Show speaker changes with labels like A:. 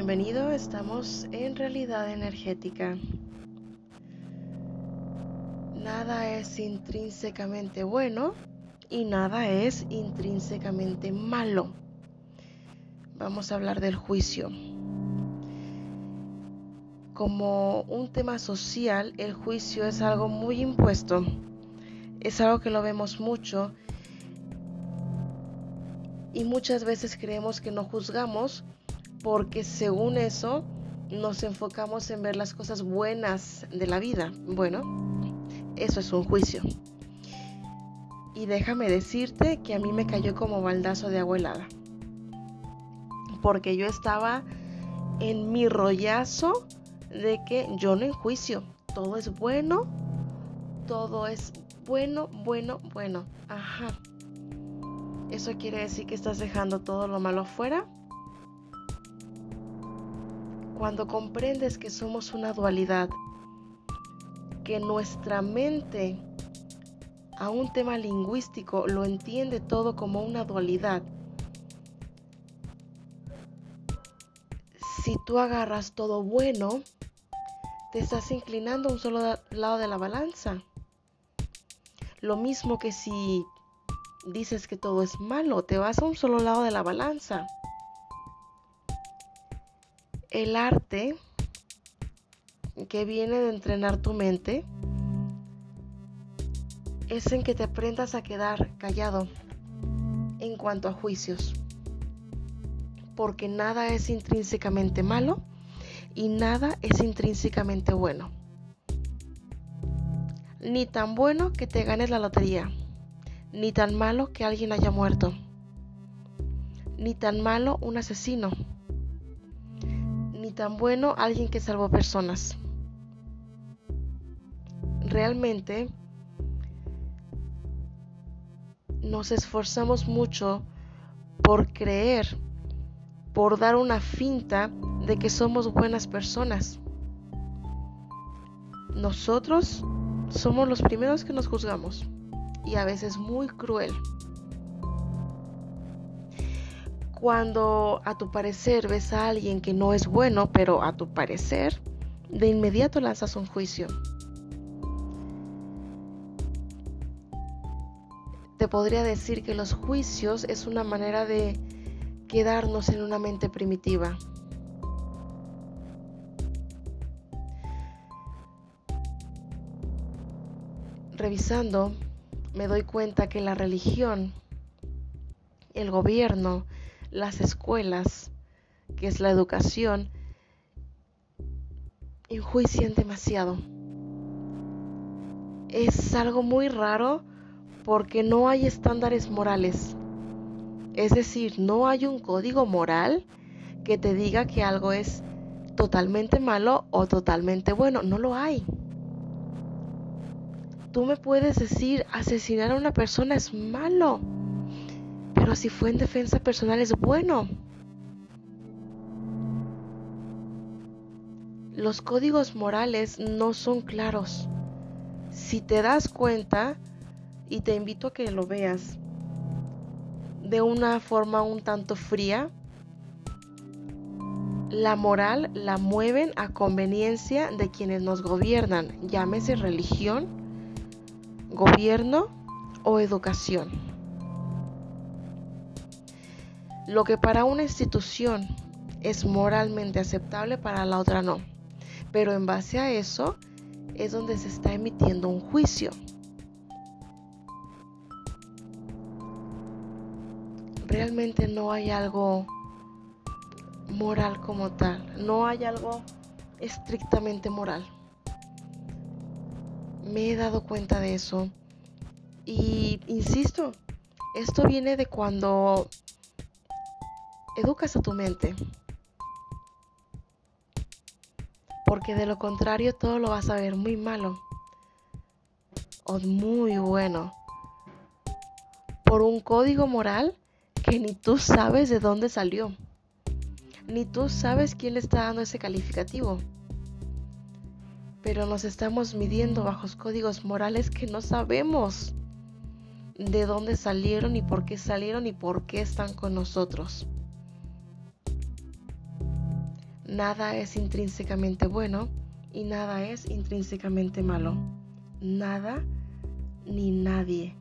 A: bienvenido. Estamos en realidad energética. Nada es intrínsecamente bueno y nada es intrínsecamente malo. Vamos a hablar del juicio. Como un tema social, el juicio es algo muy impuesto. Es algo que lo vemos mucho y muchas veces creemos que no juzgamos porque según eso nos enfocamos en ver las cosas buenas de la vida. Bueno, eso es un juicio. Y déjame decirte que a mí me cayó como baldazo de agua helada. Porque yo estaba en mi rollazo de que yo no enjuicio. Todo es bueno. Todo es bueno, bueno, bueno. Ajá. ¿Eso quiere decir que estás dejando todo lo malo fuera? Cuando comprendes que somos una dualidad, que nuestra mente a un tema lingüístico lo entiende todo como una dualidad, si tú agarras todo bueno, te estás inclinando a un solo lado de la balanza. Lo mismo que si dices que todo es malo, te vas a un solo lado de la balanza. El arte que viene de entrenar tu mente es en que te aprendas a quedar callado en cuanto a juicios. Porque nada es intrínsecamente malo y nada es intrínsecamente bueno. Ni tan bueno que te ganes la lotería, ni tan malo que alguien haya muerto, ni tan malo un asesino tan bueno alguien que salvó personas. Realmente nos esforzamos mucho por creer, por dar una finta de que somos buenas personas. Nosotros somos los primeros que nos juzgamos y a veces muy cruel. Cuando a tu parecer ves a alguien que no es bueno, pero a tu parecer, de inmediato lanzas un juicio. Te podría decir que los juicios es una manera de quedarnos en una mente primitiva. Revisando, me doy cuenta que la religión, el gobierno, las escuelas, que es la educación, enjuician demasiado. Es algo muy raro porque no hay estándares morales. Es decir, no hay un código moral que te diga que algo es totalmente malo o totalmente bueno. No lo hay. Tú me puedes decir, asesinar a una persona es malo pero si fue en defensa personal es bueno. Los códigos morales no son claros. Si te das cuenta, y te invito a que lo veas de una forma un tanto fría, la moral la mueven a conveniencia de quienes nos gobiernan, llámese religión, gobierno o educación. Lo que para una institución es moralmente aceptable, para la otra no. Pero en base a eso es donde se está emitiendo un juicio. Realmente no hay algo moral como tal. No hay algo estrictamente moral. Me he dado cuenta de eso. Y insisto, esto viene de cuando educas a tu mente. Porque de lo contrario todo lo vas a ver muy malo o muy bueno. Por un código moral que ni tú sabes de dónde salió. Ni tú sabes quién le está dando ese calificativo. Pero nos estamos midiendo bajo códigos morales que no sabemos de dónde salieron y por qué salieron y por qué están con nosotros. Nada es intrínsecamente bueno y nada es intrínsecamente malo. Nada ni nadie.